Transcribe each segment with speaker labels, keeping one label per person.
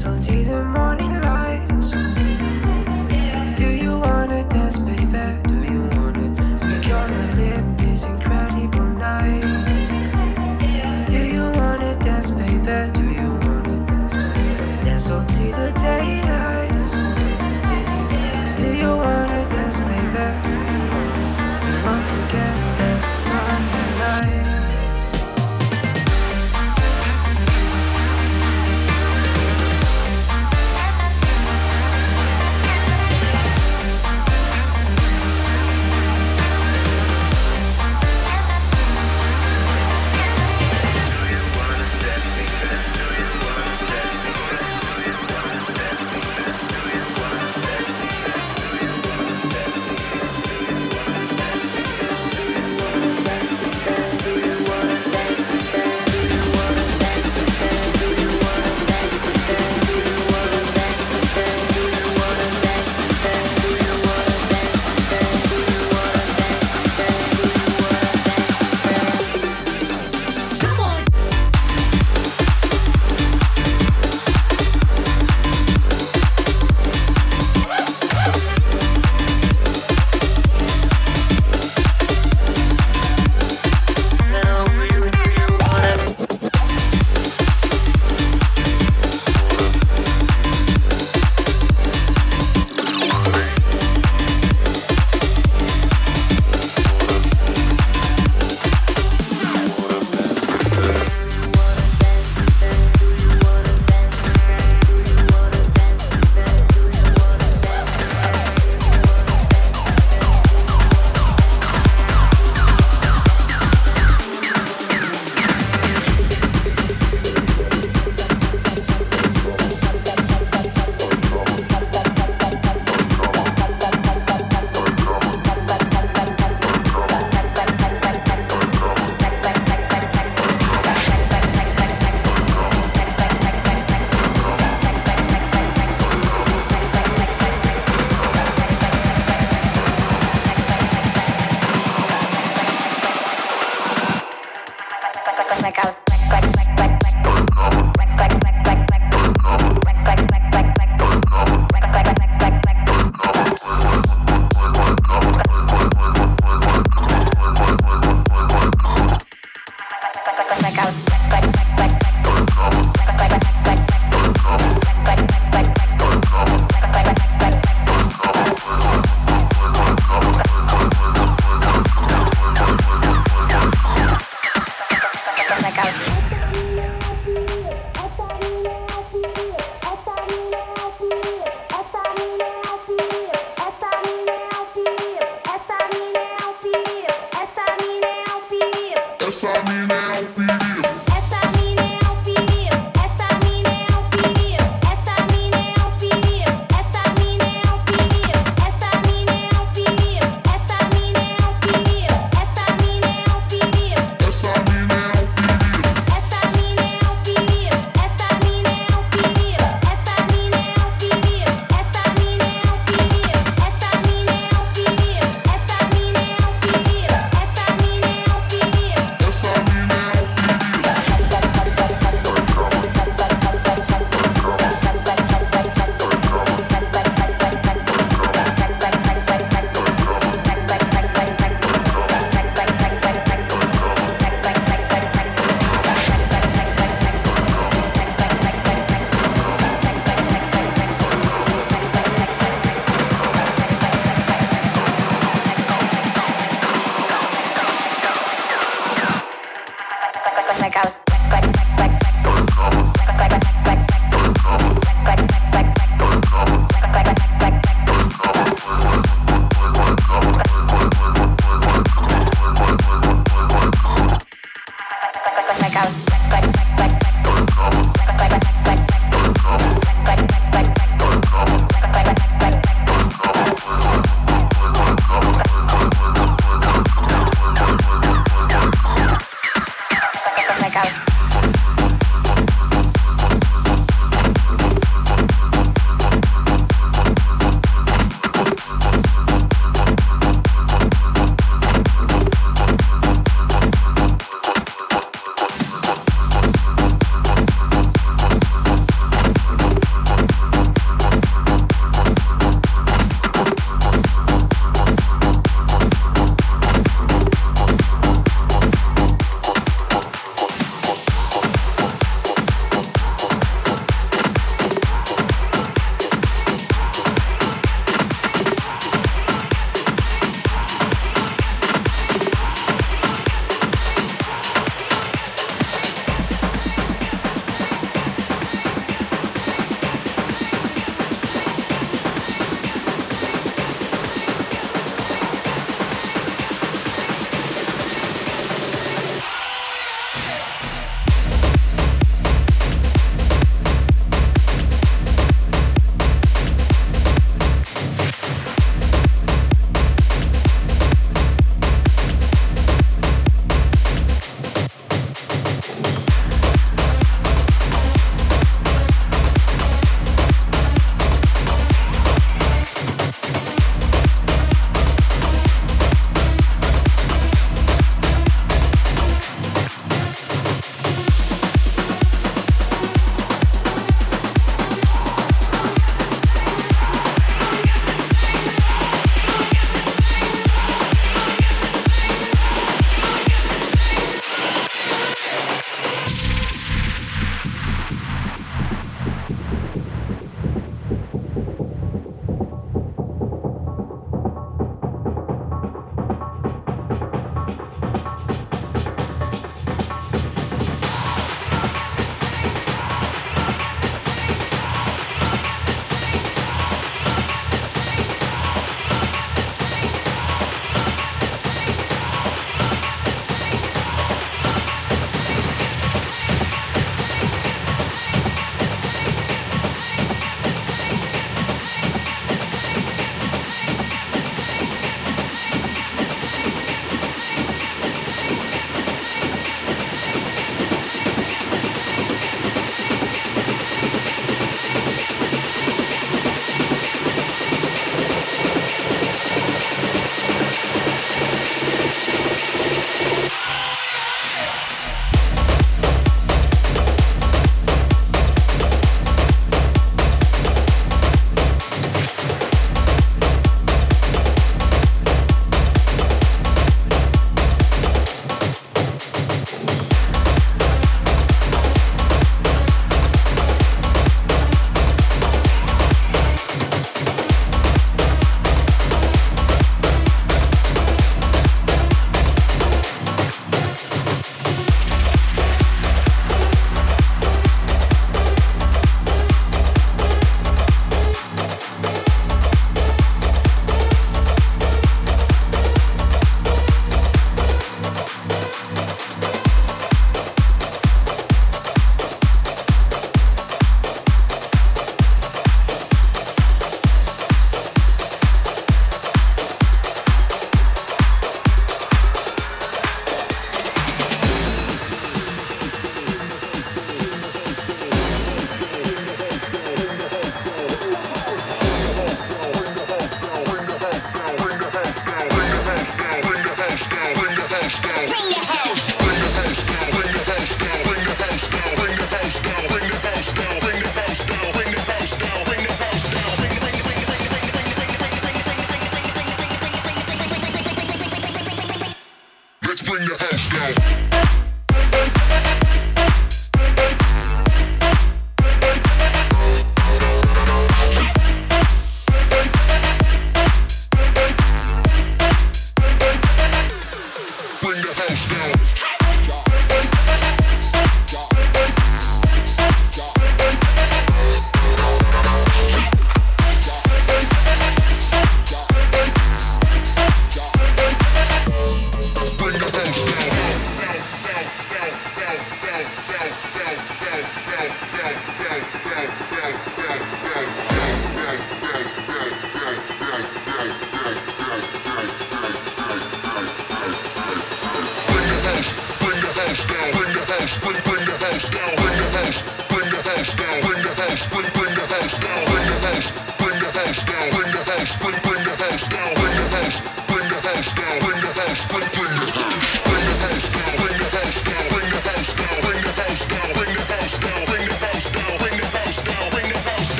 Speaker 1: till the
Speaker 2: morning.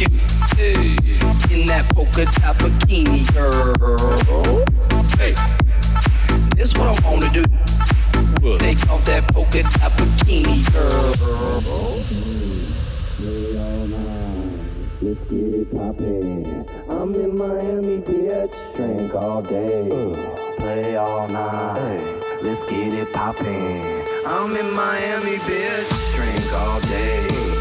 Speaker 2: in
Speaker 3: that polka dot bikini, girl. Hey, this what I wanna do. Take off that polka dot bikini, girl. Let's get it poppin'. I'm in Miami, bitch. Drink all day, play all night. Let's get it poppin'. I'm in Miami, bitch. Drink all day.